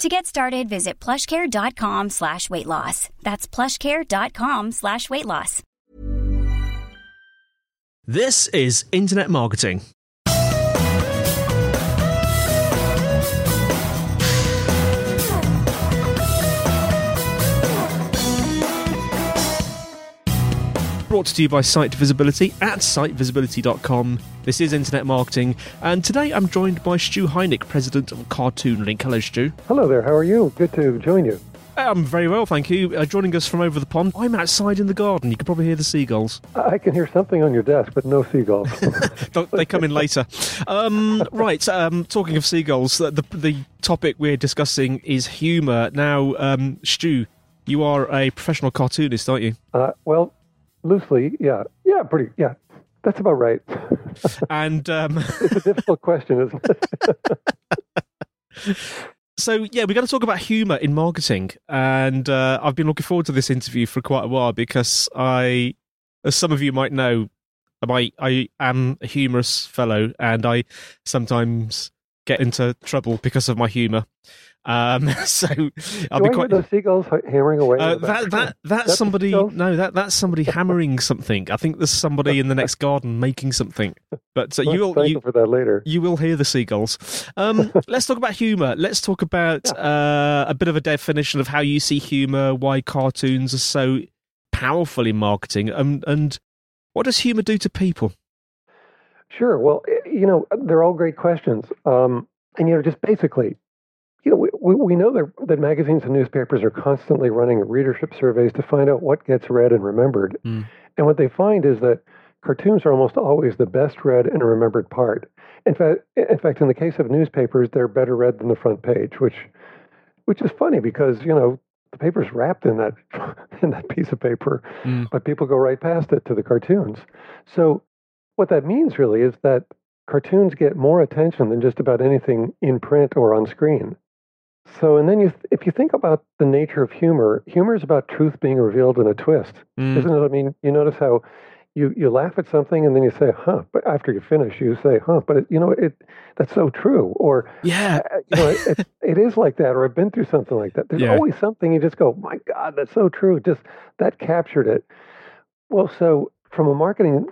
To get started, visit plushcare.com slash weight loss. That's plushcare.com slash weight loss. This is Internet Marketing. Brought to you by Site Visibility at sitevisibility.com. This is Internet Marketing, and today I'm joined by Stu Heinecke, President of Cartoon Link. Hello, Stu. Hello there, how are you? Good to join you. I'm very well, thank you. Uh, joining us from over the pond, I'm outside in the garden. You can probably hear the seagulls. I can hear something on your desk, but no seagulls. they come in later. Um, right, um, talking of seagulls, the, the, the topic we're discussing is humour. Now, um, Stu, you are a professional cartoonist, aren't you? Uh, well, loosely, yeah. Yeah, pretty, yeah. That's about right. and um... it's a difficult question, isn't it? so yeah, we're going to talk about humour in marketing, and uh, I've been looking forward to this interview for quite a while because I, as some of you might know, I I am a humorous fellow, and I sometimes get into trouble because of my humour. Um, so I'll Do be quite. the seagulls hammering away. Uh, that that that's, somebody. No, that that's somebody hammering something. I think there's somebody in the next garden making something. But uh, you will thank you, for that later. You will hear the seagulls. Um, let's talk about humour. Let's talk about yeah. uh, a bit of a definition of how you see humour, why cartoons are so powerful in marketing, and and what does humour do to people? Sure. Well, you know, they're all great questions. Um, and you know, just basically, you know, we, we know that, that magazines and newspapers are constantly running readership surveys to find out what gets read and remembered. Mm. And what they find is that cartoons are almost always the best read and remembered part. In fact, in fact, in the case of newspapers, they're better read than the front page, which which is funny because you know the paper's wrapped in that in that piece of paper, mm. but people go right past it to the cartoons. So what that means really is that cartoons get more attention than just about anything in print or on screen. So, and then you, if you think about the nature of humor, humor is about truth being revealed in a twist, mm. isn't it? I mean, you notice how you you laugh at something and then you say, "Huh," but after you finish, you say, "Huh," but it, you know, it that's so true. Or yeah, uh, you know, it, it is like that. Or I've been through something like that. There's yeah. always something you just go, "My God, that's so true." Just that captured it. Well, so from a marketing,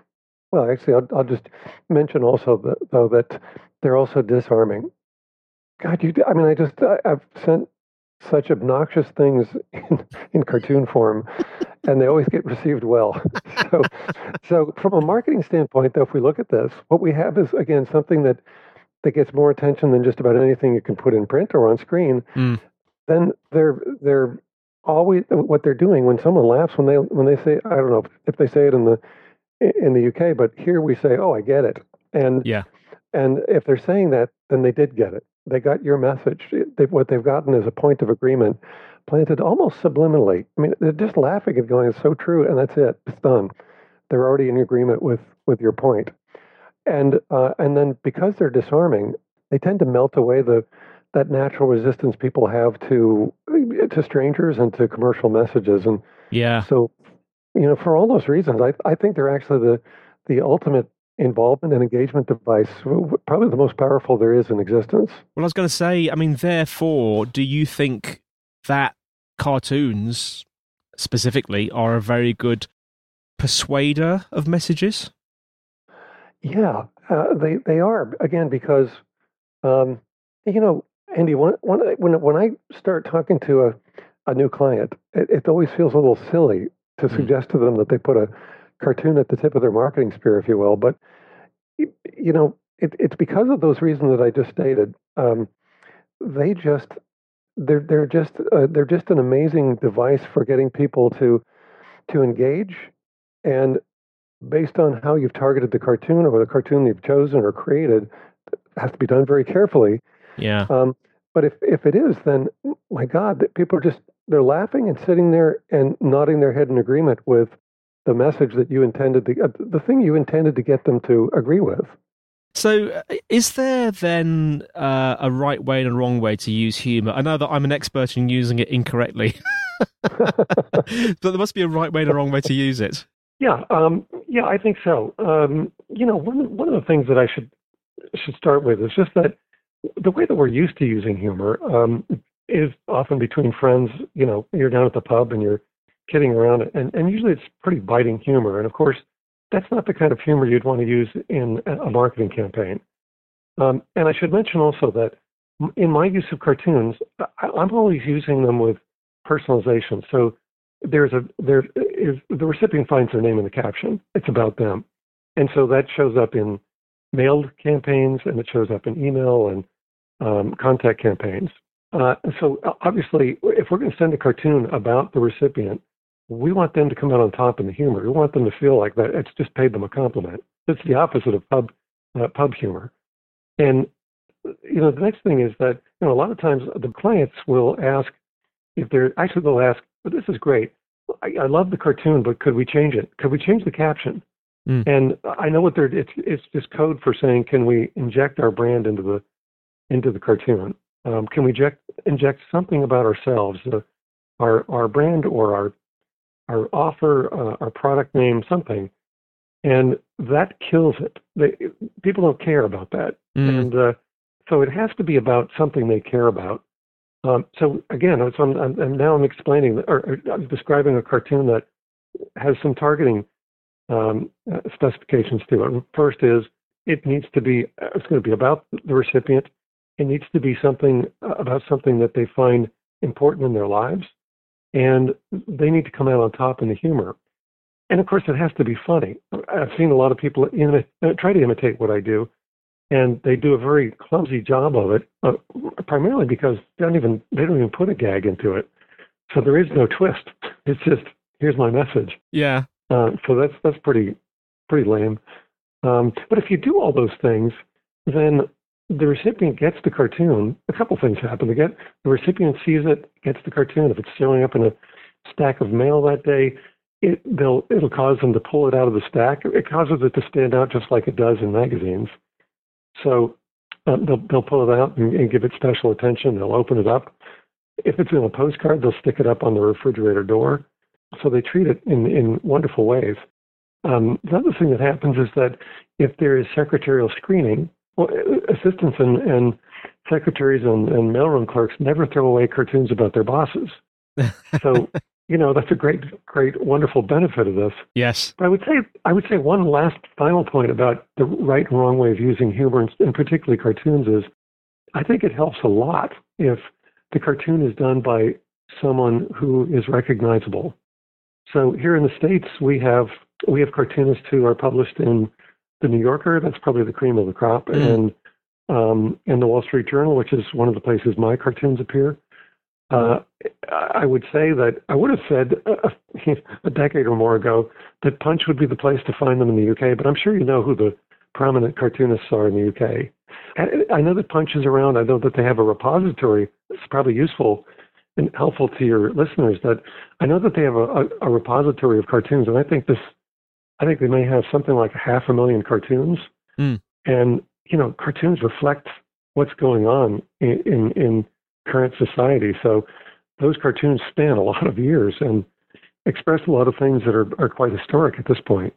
well, actually, I'll, I'll just mention also that, though that they're also disarming. God, you. I mean, I just I, I've sent such obnoxious things in, in cartoon form, and they always get received well. so, so from a marketing standpoint, though, if we look at this, what we have is again something that that gets more attention than just about anything you can put in print or on screen. Mm. Then they're they're always what they're doing when someone laughs when they when they say I don't know if they say it in the in the UK, but here we say, "Oh, I get it," and yeah, and if they're saying that, then they did get it they got your message. They, what they've gotten is a point of agreement planted almost subliminally. I mean, they're just laughing and going, "It's so true," and that's it. It's done. They're already in agreement with with your point, and uh, and then because they're disarming, they tend to melt away the that natural resistance people have to to strangers and to commercial messages. And yeah, so you know, for all those reasons, I I think they're actually the the ultimate involvement and engagement device, probably the most powerful there is in existence. Well, I was going to say, I mean, therefore, do you think that cartoons specifically are a very good persuader of messages? Yeah, uh, they they are again because um, you know, Andy, when when when I start talking to a a new client, it, it always feels a little silly to mm. suggest to them that they put a cartoon at the tip of their marketing spear, if you will. But you know, it, it's because of those reasons that I just stated. Um, they just they're they're just uh, they're just an amazing device for getting people to to engage and based on how you've targeted the cartoon or the cartoon you've chosen or created has to be done very carefully yeah um, but if if it is then my god people are just they're laughing and sitting there and nodding their head in agreement with the message that you intended to uh, the thing you intended to get them to agree with so, uh, is there then uh, a right way and a wrong way to use humor? I know that I'm an expert in using it incorrectly, but there must be a right way and a wrong way to use it. Yeah, um, yeah, I think so. Um, you know, one one of the things that I should should start with is just that the way that we're used to using humor um, is often between friends. You know, you're down at the pub and you're kidding around, and, and usually it's pretty biting humor. And of course, that's not the kind of humor you'd want to use in a marketing campaign. Um, and I should mention also that in my use of cartoons, I, I'm always using them with personalization. So there's a there is the recipient finds their name in the caption. It's about them, and so that shows up in mailed campaigns and it shows up in email and um, contact campaigns. Uh, so obviously, if we're going to send a cartoon about the recipient, we want them to come out on top in the humor. We want them to feel like that it's just paid them a compliment. It's the opposite of pub uh, pub humor. And you know, the next thing is that you know a lot of times the clients will ask if they're actually they'll ask, "But this is great. I, I love the cartoon, but could we change it? Could we change the caption?" Mm. And I know what they're it's it's just code for saying, "Can we inject our brand into the into the cartoon? Um, can we inject inject something about ourselves, uh, our our brand or our our offer, uh, our product name, something, and that kills it. They, people don't care about that, mm. and uh, so it has to be about something they care about. Um, so again, so I'm, I'm, now I'm explaining or, or I'm describing a cartoon that has some targeting um, uh, specifications to it. First is it needs to be it's going to be about the recipient. It needs to be something uh, about something that they find important in their lives and they need to come out on top in the humor. And of course, it has to be funny. I've seen a lot of people imi- uh, try to imitate what I do, and they do a very clumsy job of it, uh, primarily because they don't even they don't even put a gag into it. So there is no twist. It's just here's my message. Yeah. Uh, so that's that's pretty pretty lame. Um, but if you do all those things, then the recipient gets the cartoon, a couple things happen. They get the recipient sees it, gets the cartoon. If it's showing up in a stack of mail that day, it they'll it'll cause them to pull it out of the stack. It causes it to stand out just like it does in magazines. So uh, they'll they'll pull it out and, and give it special attention. They'll open it up. If it's in a postcard, they'll stick it up on the refrigerator door. So they treat it in in wonderful ways. Um, the other thing that happens is that if there is secretarial screening, well, assistants and, and secretaries and, and mailroom clerks never throw away cartoons about their bosses. So, you know, that's a great, great, wonderful benefit of this. Yes. But I would say, I would say one last final point about the right and wrong way of using humor, and particularly cartoons, is I think it helps a lot if the cartoon is done by someone who is recognizable. So here in the states, we have we have cartoonists who are published in the New Yorker, that's probably the cream of the crop, mm. and um, and the Wall Street Journal, which is one of the places my cartoons appear. Uh, I would say that I would have said a, a decade or more ago that Punch would be the place to find them in the UK, but I'm sure you know who the prominent cartoonists are in the UK. I know that Punch is around. I know that they have a repository. It's probably useful and helpful to your listeners. That I know that they have a, a, a repository of cartoons, and I think this I think they may have something like half a million cartoons. Mm. And, you know, cartoons reflect what's going on in, in, in current society. So those cartoons span a lot of years and express a lot of things that are, are quite historic at this point.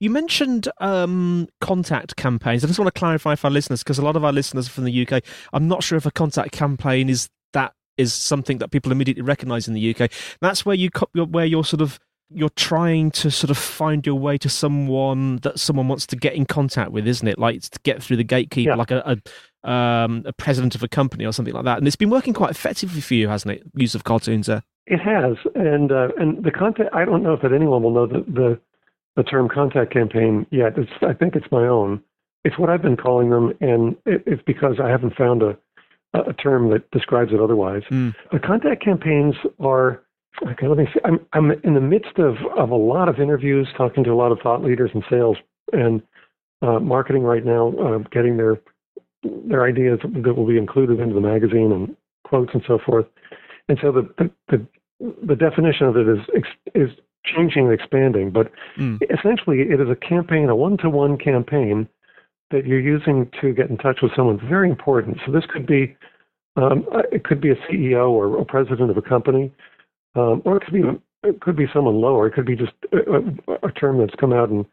You mentioned um, contact campaigns. I just want to clarify for our listeners because a lot of our listeners are from the UK. I'm not sure if a contact campaign is that is something that people immediately recognise in the UK. That's where you where you're sort of you're trying to sort of find your way to someone that someone wants to get in contact with, isn't it? Like to get through the gatekeeper, yeah. like a, a, um, a president of a company or something like that. And it's been working quite effectively for you, hasn't it? Use of cartoons there. It has, and uh, and the contact. I don't know if that anyone will know the, the the term contact campaign yet. It's I think it's my own. It's what I've been calling them, and it, it's because I haven't found a a term that describes it otherwise. Mm. Uh, contact campaigns are. Okay, let me see. I'm I'm in the midst of of a lot of interviews, talking to a lot of thought leaders in sales and uh, marketing right now, uh, getting their their ideas that will be included into the magazine and quotes and so forth. And so the the, the the definition of it is is changing and expanding, but Mm. essentially it is a campaign, a one-to-one campaign that you're using to get in touch with someone very important. So this could be um, it could be a CEO or a president of a company, um, or it could be it could be someone lower. It could be just a, a, a term that's come out in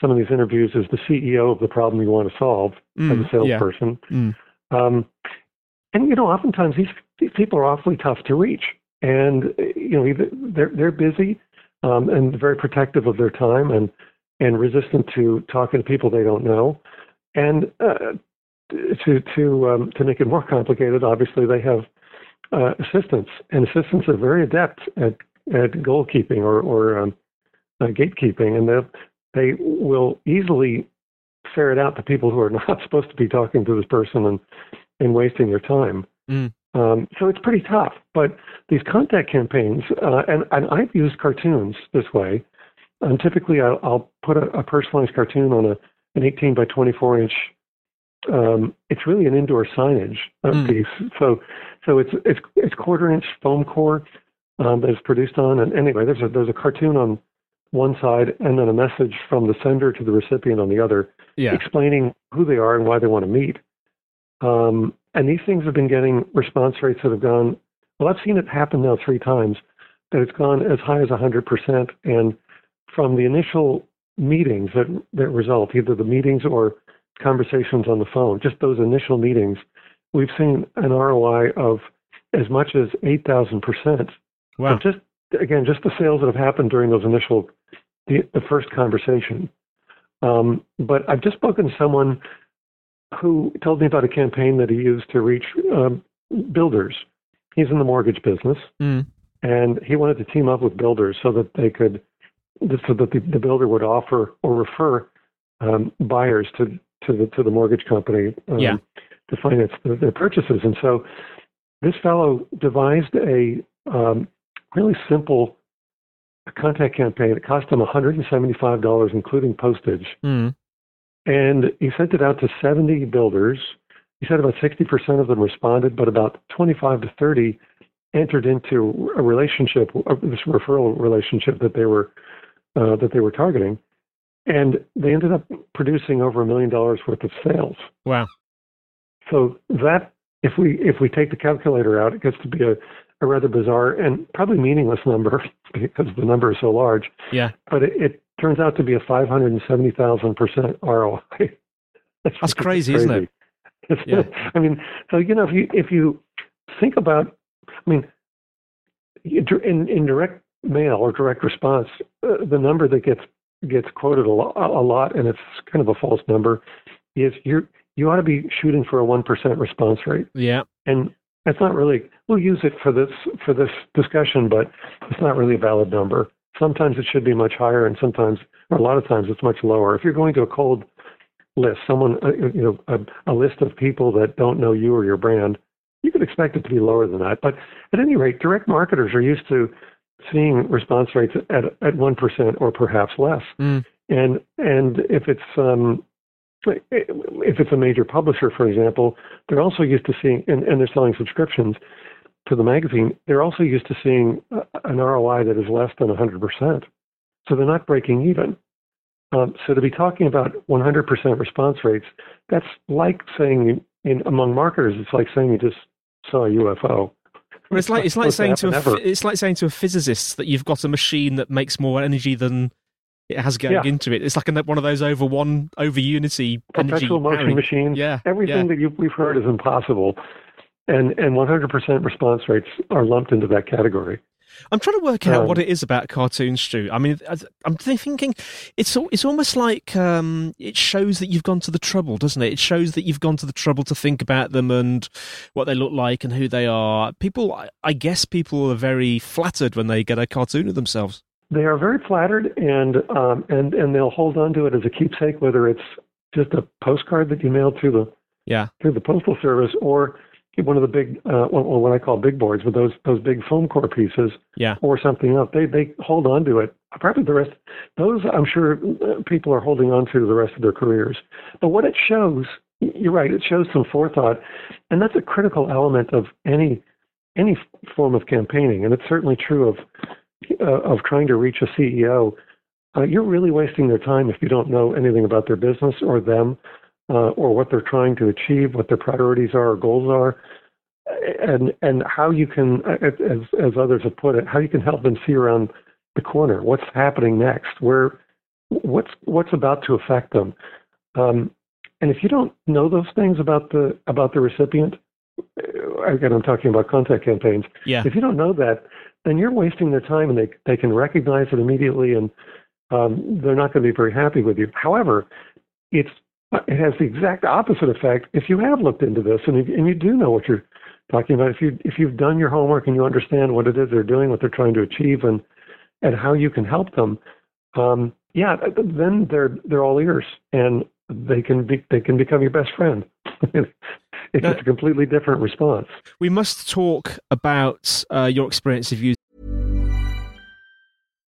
some of these interviews is the CEO of the problem you want to solve Mm, as a yeah. salesperson. Mm. Um, and you know, oftentimes these, these people are awfully tough to reach, and uh, you know, they're they're busy um, and very protective of their time and and resistant to talking to people they don't know, and uh, to to um, to make it more complicated, obviously they have uh, assistants, and assistants are very adept at at goalkeeping or or um, uh, gatekeeping, and they they will easily ferret out the people who are not supposed to be talking to this person and and wasting their time. Mm. Um, so it's pretty tough. But these contact campaigns, uh, and, and I've used cartoons this way. And typically, I'll, I'll put a, a personalized cartoon on a an 18 by 24 inch. Um, it's really an indoor signage Mm. piece. So, so it's it's it's quarter inch foam core um, that is produced on. And anyway, there's a there's a cartoon on one side, and then a message from the sender to the recipient on the other Yeah. explaining who they are and why they want to meet. Um, and these things have been getting response rates that have gone, well, I've seen it happen now three times, that it's gone as high as 100%. And from the initial meetings that, that result, either the meetings or conversations on the phone, just those initial meetings, we've seen an ROI of as much as 8,000%. Wow. Just again, just the sales that have happened during those initial, the, the first conversation. Um, but I've just spoken to someone who told me about a campaign that he used to reach um, builders. He's in the mortgage business, Mm. and he wanted to team up with builders so that they could, so that the, the builder would offer or refer um, buyers to to the to the mortgage company um, Yeah. to finance the, their purchases. And so, this fellow devised a um, really simple contact campaign. It cost him $175, including postage. Mm. And he sent it out to 70 builders. He said about 60% of them responded, but about 25 to 30 entered into a relationship, this referral relationship that they were uh, that they were targeting, and they ended up producing over a million dollars worth of sales. Wow. So that, if we if we take the calculator out, it gets to be a, a rather bizarre and probably meaningless number because the number is so large. Yeah. But it, it turns out to be a five hundred and seventy thousand percent ROI. That's, That's crazy, isn't it? Yeah. I mean, so you know, if you if you think about, I mean, in in direct mail or direct response, uh, the number that gets gets quoted a lot, a lot, and it's kind of a false number, is you you ought to be shooting for a one percent response rate, Yeah. and that's not really. We'll use it for this for this discussion, but it's not really a valid number. Sometimes it should be much higher, and sometimes, or a lot of times, it's much lower. If you're going to a cold list, someone uh, you know a, a list of people that don't know you or your brand, you could expect it to be lower than that. But at any rate, direct marketers are used to seeing response rates at at one percent or perhaps less. Mm. And and if it's um, if it's a major publisher, for example, they're also used to seeing, and, and they're selling subscriptions to the magazine. They're also used to seeing an ROI that is less than 100%. So they're not breaking even. Um, so to be talking about 100% response rates, that's like saying in among marketers, it's like saying you just saw a UFO. Well, it's like it's like saying to a happen it's like saying to a physicist that you've got a machine that makes more energy than it has going Yeah. into it. It's like a, one of those over one over unity perpetual motion carrying- machine. Yeah, Everything that you, we've heard is impossible, and and 100% response rates are lumped into that category. I'm trying to work out Um, what it is about cartoons, Stu. I mean, I'm th- thinking it's it's almost like um, it shows that you've gone to the trouble, doesn't it? It shows that you've gone to the trouble to think about them and what they look like and who they are. People, I- guess, people are very flattered when they get a cartoon of themselves. They are very flattered, and um, and and they'll hold on to it as a keepsake, whether it's just a postcard that you mail through the Yeah, through the postal service or one of the big, uh, what, what I call big boards, with those those big foam core pieces, yeah, or something else. They they hold on to it. Probably the rest. Those I'm sure uh, people are holding on to the rest of their careers. But what it shows, you're right. It shows some forethought, and that's a critical element of any any form of campaigning, and it's certainly true of uh, of trying to reach a CEO. Uh, you're really wasting their time if you don't know anything about their business or them, uh, or what they're trying to achieve, what their priorities are or goals are, and and how you can, as as others have put it, how you can help them see around the corner, what's happening next, where what's what's about to affect them. Um, and if you don't know those things about the about the recipient, uh, again, I'm talking about contact campaigns. yeah. If you don't know that, then you're wasting their time, and they they can recognize it immediately, and um, they're not going to be very happy with you. However, it's it has the exact opposite effect if you have looked into this and if, and you do know what you're talking about. If you if you've done your homework and you understand what it is they're doing, what they're trying to achieve, and and how you can help them, um, yeah, then they're they're all ears and they can be they can become your best friend. it's No. just a completely different response. We must talk about uh, your experience of.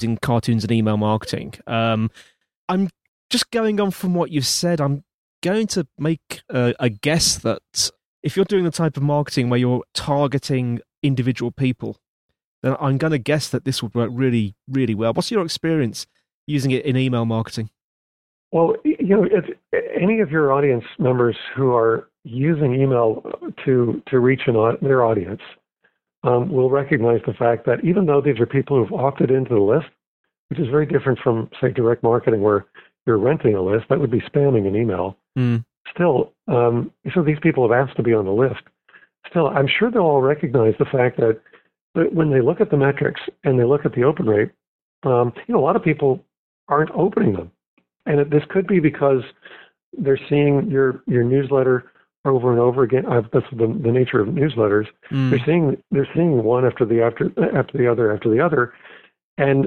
In cartoons and email marketing. Um, I'm just going on from what you've said. I'm going to make a, a guess that if you're doing the type of marketing where you're targeting individual people, then I'm going to guess that this would work really, really well. What's your experience using it in email marketing? Well, you know, if any of your audience members who are using email to to reach an, their audience um, will recognize the fact that even though these are people who've opted into the list, which is very different from say direct marketing where you're renting a list, that would be spamming an email. Mm. Still, um, so these people have asked to be on the list. Still, I'm sure they'll all recognize the fact that that when they look at the metrics and they look at the open rate, um, you know, a lot of people aren't opening them. And it, this could be because they're seeing your your newsletter over and over again. Uh, that's the, the nature of newsletters. Mm. They're seeing they're seeing one after the after after the other after the other, and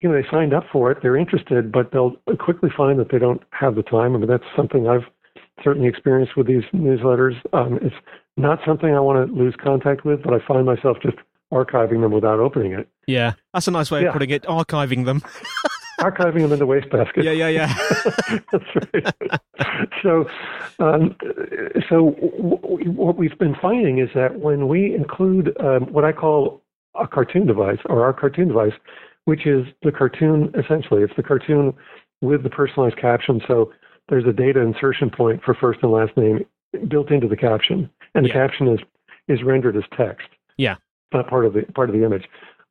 you know they signed up for it. They're interested, but they'll quickly find that they don't have the time. I mean that's something I've certainly experienced with these newsletters. Um, it's not something I want to lose contact with, but I find myself just archiving them without opening it, Yeah, that's a nice way Yeah. of putting it. Archiving them. archiving them in the wastebasket. yeah, yeah, yeah. That's right. so, um, so w- w- what we've been finding is that when we include um, what I call a cartoon device or our cartoon device, which is the cartoon essentially, it's the cartoon with the personalized caption. So there's a data insertion point for first and last name built into the caption, and the Yeah. caption is is rendered as text. Yeah. Not part of the part of the image.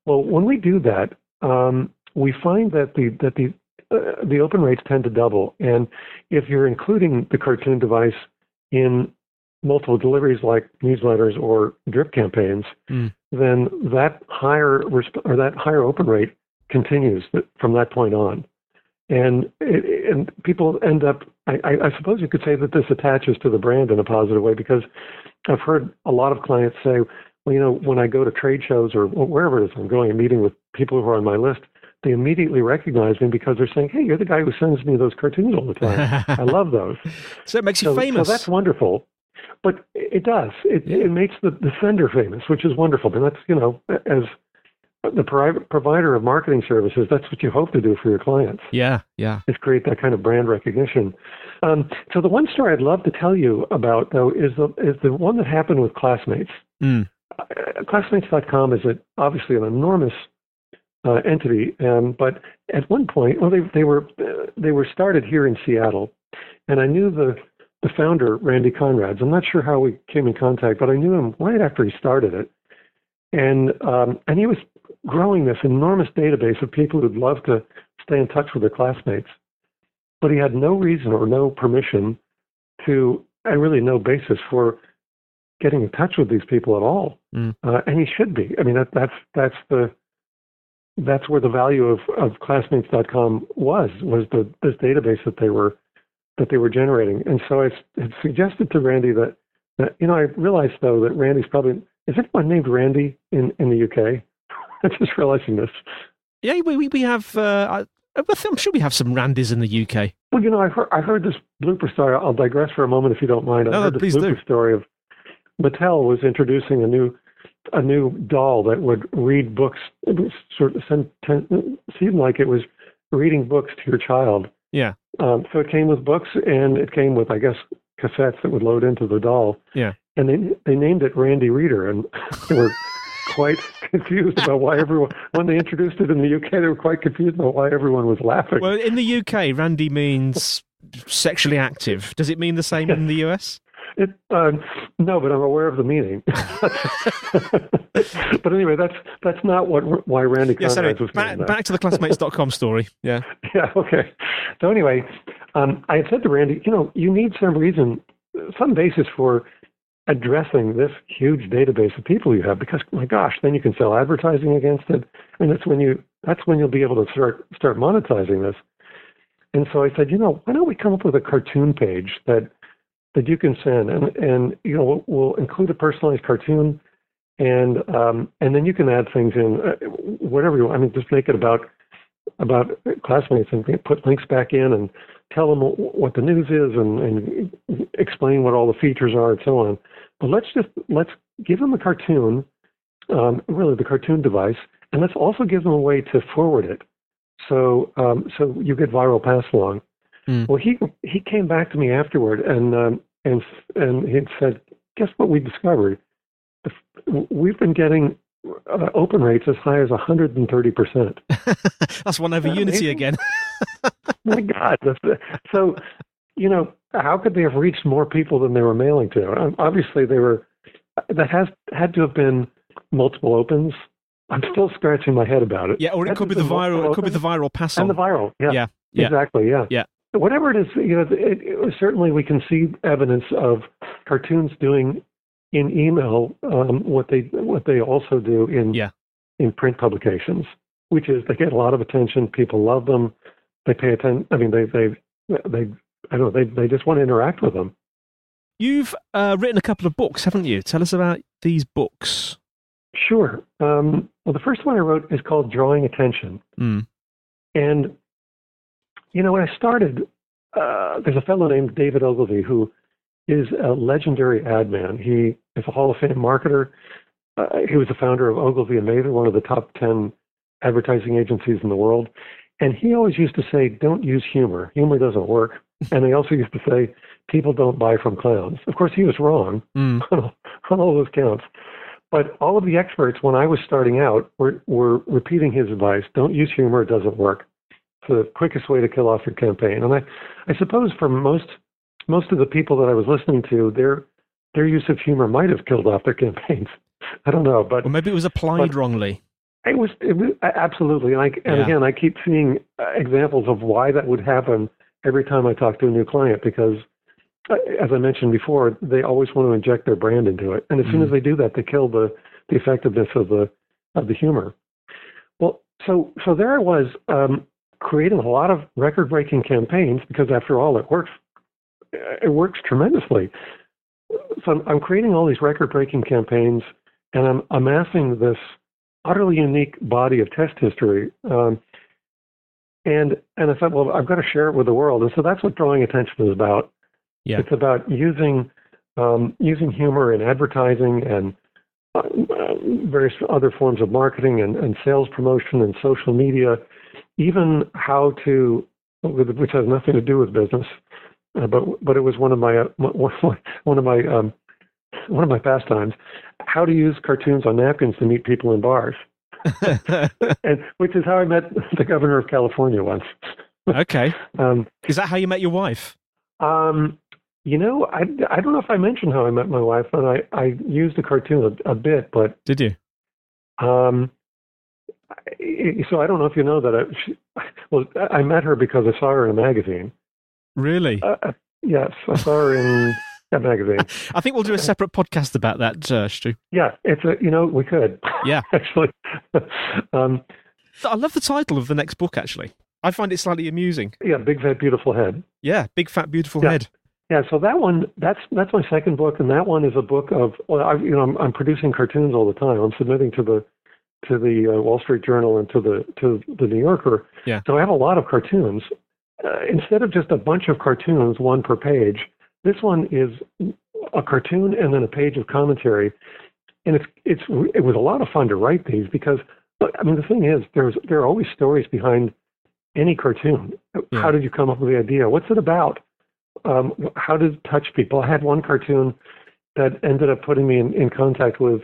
Well, when we do that, um, we find that the that the uh, the open rates tend to double, and if you're including the cartoon device in multiple deliveries like newsletters or drip campaigns, Mm. then that higher resp- or that higher open rate continues from that point on. And it, and people end up. I, I I suppose you could say that this attaches to the brand in a positive way because I've heard a lot of clients say, well, you know, when I go to trade shows or wherever it is I'm going and meeting with people who are on my list, they immediately recognize me because they're saying, "Hey, you're the guy who sends me those cartoons all the time. I love those." so it makes you so, famous. So that's wonderful. But it does. It, Yeah. it makes the, the sender famous, which is wonderful. And that's, you know, as the pri- provider of marketing services, that's what you hope to do for your clients, yeah, yeah. is create that kind of brand recognition. Um, so the one story I'd love to tell you about, though, is the, is the one that happened with Classmates. Mm. Uh, Classmates.com is a, obviously an enormous uh, entity, um, but at one point, well, they, they were uh, they were started here in Seattle, and I knew the the founder, Randy Conrads. I'm not sure how we came in contact, but I knew him right after he started it. And um, and he was growing this enormous database of people who'd love to stay in touch with their classmates. But he had no reason or no permission to, and really no basis for getting in touch with these people at all. Mm. Uh, and he should be. I mean, that, that's that's the that's where the value of, of classmates.com was was the this database that they were that they were generating. And so I had suggested to Randy that, that you know, I realized though that Randy's probably is anyone named Randy in, in the UK? I'm just realizing this. Yeah, we we, we have. Uh, I, I'm sure we have some Randys in the UK. Well, you know, I heard I heard this blooper story. I'll digress for a moment if you don't mind. I No, heard this blooper do. story of Mattel was introducing a new a new doll that would read books. It was sort of seemed like it was reading books to your child. Yeah. Um, so it came with books, and it came with, I guess, cassettes that would load into the doll. Yeah. And they they named it Randy Reader, and they were quite confused about why everyone. When they introduced it in the UK, they were quite confused about why everyone was laughing. Well, in the UK, Randy means sexually active. Does it mean the same in the US? It, um, no, but I'm aware of the meaning. but anyway, that's that's not what why Randy Conrad anyway, was back, that. back to the classmates.com story. Yeah. Yeah, okay. So anyway, um, I had said to Randy, you know, you need some reason, some basis for addressing this huge database of people you have, because my gosh, then you can sell advertising against it, and that's when you that's when you'll be able to start start monetizing this. And so I said, you know, why don't we come up with a cartoon page that that you can send, and and you know, we'll, include a personalized cartoon, and um, and then you can add things in, uh, whatever you want. I mean, just make it about about classmates and put links back in and tell them what the news is and, and explain what all the features are and so on. But let's just let's give them a cartoon, um, really the cartoon device, and let's also give them a way to forward it. So um, so you get viral pass along. Hmm. Well, he he came back to me afterward and um, and and he said, guess what we discovered? We've been getting uh, open rates as high as 130 percent. That's one over Unity amazing? again. my God. So, you know, how could they have reached more people than they were mailing to? Um, Obviously, they were. That has had to have been multiple opens. I'm still scratching my head about it. Yeah, or it could be the viral. It could be the viral pass on. and the viral. Yeah, Yeah, yeah. exactly. Yeah, Yeah. Whatever it is, you know, it, it, certainly we can see evidence of cartoons doing in email um, what they what they also do in Yeah. in print publications, which is they get a lot of attention. People love them. They pay attention. I mean, they they they I don't know. They they just want to interact with them. You've uh, written a couple of books, haven't you? Tell us about these books. Sure. Um, well, the first one I wrote is called Drawing Attention, Mm. and you know when I started, uh, there's a fellow named David Ogilvy who is a legendary ad man. He is a Hall of Fame marketer. Uh, he was the founder of Ogilvy and Mather, one of the top ten advertising agencies in the world. And he always used to say, "Don't use humor. Humor doesn't work." And he also used to say, "People don't buy from clowns." Of course, he was wrong Mm. on all those counts. But all of the experts, when I was starting out, were, were repeating his advice: "Don't use humor; it doesn't work. The quickest way to kill off your campaign." And I, I suppose for most most of the people that I was listening to, their their use of humor might have killed off their campaigns. I don't know, but Or maybe it was applied wrally. it was, it was absolutely. And, I, and Yeah. again, I keep seeing uh, examples of why that would happen every time I talk to a new client because, uh, as I mentioned before, they always want to inject their brand into it, and as soon as they do that, they kill the the effectiveness of the of the humor. Well, so so there I was um, creating a lot of record breaking campaigns because after all, it works. It works tremendously. So I'm, I'm creating all these record breaking campaigns, and I'm amassing this utterly unique body of test history. Um, and and I thought, well, I've got to share it with the world, and so that's what drawing attention is about. Yeah. It's about using um, using humor in advertising and uh, uh, various other forms of marketing and, and sales promotion and social media, even how to, which has nothing to do with business, uh, but but it was one of my uh, one of my um, one of my pastimes, how to use cartoons on napkins to meet people in bars, and which is how I met the governor of California once. okay. Um, Is that how you met your wife? um, you know, I, I don't know if I mentioned how I met my wife, but I, I used the cartoon a, a bit, but Did you? um, so I don't know if you know that. I, she, well, I met her because I saw her in a magazine. Really? Uh, uh, yes, I saw her in that magazine. I think we'll do a separate podcast about that, uh, Stu. Yeah, it's a you know we could. Yeah. actually. um, I love the title of the next book, actually. I find it slightly amusing. yeah, big fat beautiful head. Yeah, big fat beautiful Yeah. head. Yeah, so that one that's that's my second book, and that one is a book of well, I, you know, I'm, I'm producing cartoons all the time. I'm submitting to the to the uh, Wall Street Journal and to the to the New Yorker. Yeah. So I have a lot of cartoons. Uh, instead of just a bunch of cartoons, one per page, this one is a cartoon and then a page of commentary, and it's it's it was a lot of fun to write these because I mean the thing is there's there are always stories behind any cartoon. Yeah. How did you come up with the idea? What's it about? um, how did it touch people? I had one cartoon that ended up putting me in, in contact with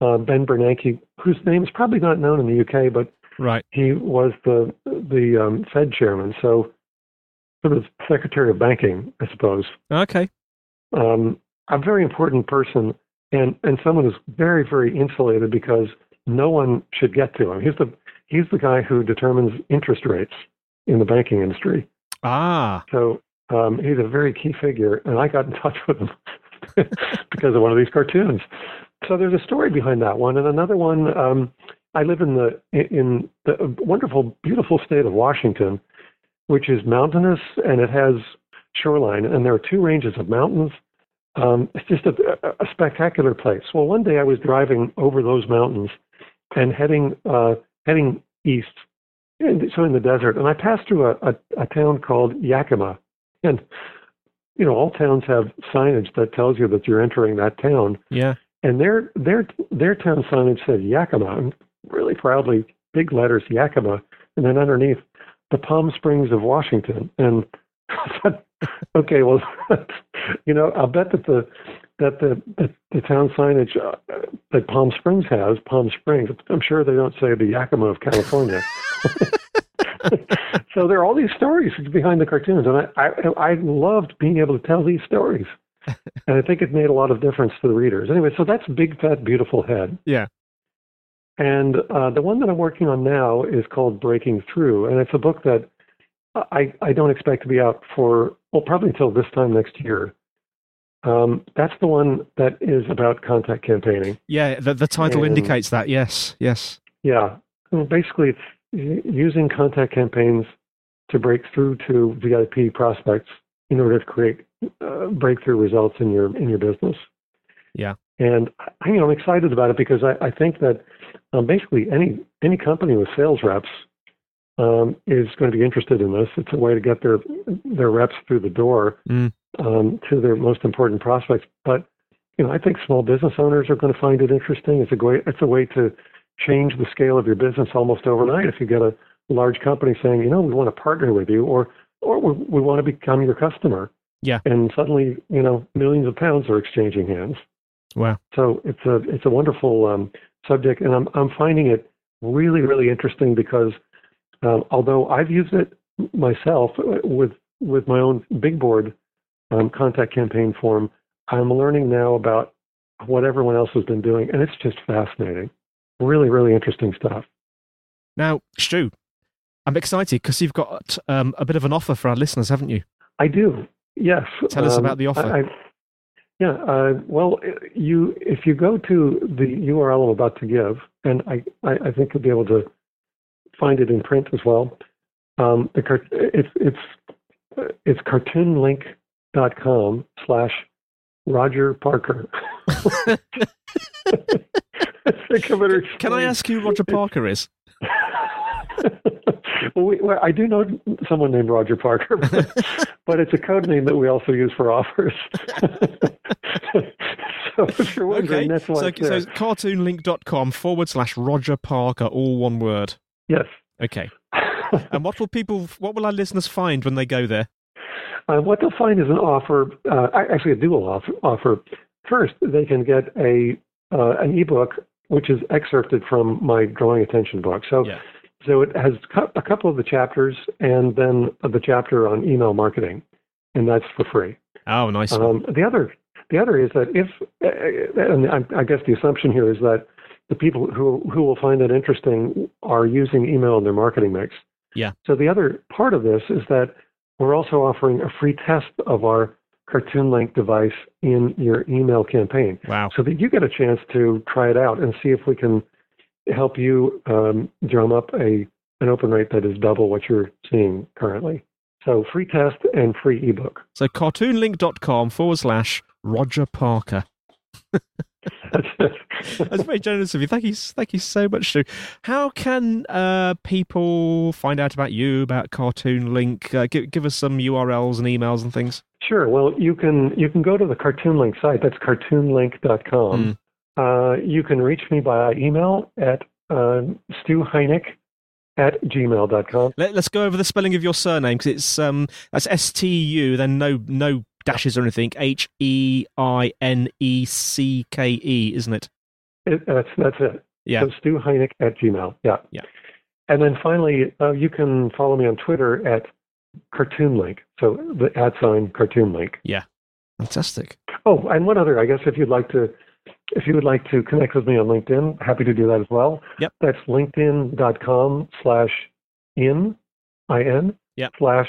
uh, Ben Bernanke, whose name is probably not known in the UK, but Right. he was the the um, Fed chairman, so sort of Secretary of Banking, I suppose. Okay. Um, a very important person, and and someone who's very very insulated because no one should get to him. He's the he's the guy who determines interest rates in the banking industry. Ah. So um, he's a very key figure, and I got in touch with him because of one of these cartoons. So there's a story behind that one, and another one. Um, I live in the in the wonderful, beautiful state of Washington, which is mountainous and it has shoreline, and there are two ranges of mountains. Um, it's just a, a spectacular place. Well, one day I was driving over those mountains and heading uh, heading east, so in the desert, and I passed through a, a, a town called Yakima, and you know all towns have signage that tells you that you're entering that town, Yeah. And their their their town signage said Yakima, really proudly, big letters Yakima, and then underneath the Palm Springs of Washington, and I thought, okay, well, you know, I'll bet that the that the the, the town signage uh, that Palm Springs has, Palm Springs, I'm sure they don't say the Yakima of California. so there are all these stories behind the cartoons, and I, I I loved being able to tell these stories, and I think it made a lot of difference to the readers. Anyway, so that's Big Fat Beautiful Head. Yeah. And uh, the one that I'm working on now is called Breaking Through, and it's a book that I, I don't expect to be out for, well, probably until this time next year. Um, that's the one that is about contact campaigning. Yeah. The, the title And- indicates that. Yes. Yes. Yeah. Well, basically, it's using contact campaigns to break through to VIP prospects in order to create uh, breakthrough results in your in your business. Yeah. And I, you know, I'm excited about it because I, I think that um, basically any any company with sales reps um, is going to be interested in this. It's a way to get their their reps through the door Mm. um, to their most important prospects. But you know, I think small business owners are going to find it interesting. It's a way it's a way to change the scale of your business almost overnight. If you get a large company saying, you know, we want to partner with you, or or we, we want to become your customer, Yeah. and suddenly you know millions of pounds are exchanging hands. Wow. So it's a it's a wonderful um, subject, and I'm I'm finding it really really interesting because um, although I've used it myself uh, with with my own big board um, contact campaign form. I'm learning now about what everyone else has been doing, and it's just fascinating. Really, really interesting stuff. Now, Stu, I'm excited because you've got um, a bit of an offer for our listeners, haven't you? I do. Yes. Tell us Um, about the offer. I, I- yeah. Uh, well, you if you go to the URL I'm about to give, and I, I, I think you'll be able to find it in print as well. Um, the cart- it's it's it's cartoonlink.com slash Roger Parker. Can I ask who Roger Parker is? well, we, well, I do know someone named Roger Parker, but, but it's a code name that we also use for offers. so if you're wondering, Okay, that's why so, it's there. it's cartoonlink.com forward slash Roger Parker, all one word. Yes. Okay. and what will people, what will our listeners find when they go there? Uh, what they'll find is an offer, uh, actually a dual offer. offer. First, they can get a uh, an ebook which is excerpted from my drawing attention book. So, Yeah. So it has a couple of the chapters and then the chapter on email marketing, and that's for free. Oh, nice. Um, the other, the other is that if, and I, I guess the assumption here is that the people who who will find it interesting are using email in their marketing mix. Yeah. So the other part of this is that we're also offering a free test of our Cartoon Link device in your email campaign, Wow. so that you get a chance to try it out and see if we can help you um, drum up a an open rate that is double what you're seeing currently. So free test and free ebook. So cartoonlink.com forward slash Roger Parker. That's very generous of you. Thank you, thank you so much, Stu. How can uh, people find out about you, about Cartoon Link? Uh, give, give us some URLs and emails and things. Sure. Well, you can you can go to the Cartoon Link site. That's cartoonlink.com. Uh, you can reach me by email at uh, stuheinecke at gmail.com. Let, us go over the spelling of your surname because it's um that's S T U, then no no dashes or anything. H E I N E C K E, isn't it? It, that's that's it. Yeah. So Stu Heinecke at Gmail. Yeah. Yeah. And then finally, uh, you can follow me on Twitter at Cartoon Link. So the at sign Cartoon Link. Yeah. Fantastic. Oh, and one other, I guess, if you'd like to, if you would like to connect with me on LinkedIn, happy to do that as well. Yep. That's linkedin.com slash in, I-N, Yep. slash,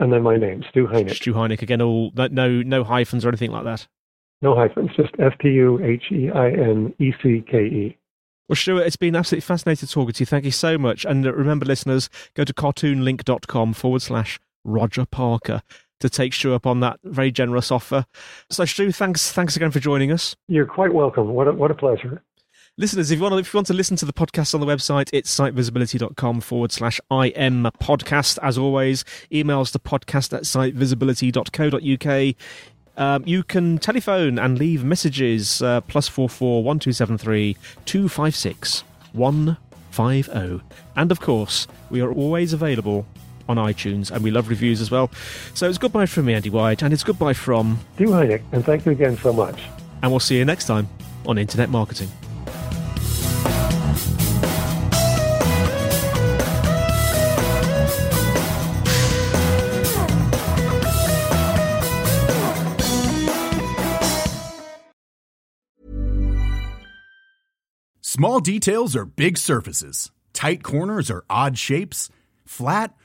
and then my name, Stu Heinecke. Stu Heinecke again. All no no, no hyphens or anything like that. No hyphens, just E S-T-U-H-E-I-N-E-C-K-E. Well, Stuart, it's been absolutely fascinating talking to you. Thank you so much. And uh, remember, listeners, go to cartoonlink.com forward slash Roger Parker to take Stu up on that very generous offer. So, Stu, thanks, thanks again for joining us. You're quite welcome. What a, what a pleasure. Listeners, if you want to, if you want to listen to the podcast on the website, it's sitevisibility.com forward slash IM podcast. As always, emails to podcast at sitevisibility.co.uk. Um, you can telephone and leave messages uh, plus four four one two seven three two five six one five zero, and of course we are always available on iTunes, and we love reviews as well. So it's goodbye from me, Andy White, and it's goodbye from, Stu Heinecke, and thank you again so much. and we'll see you next time on Internet Marketing. Small details are big surfaces. Tight corners are odd shapes. Flat,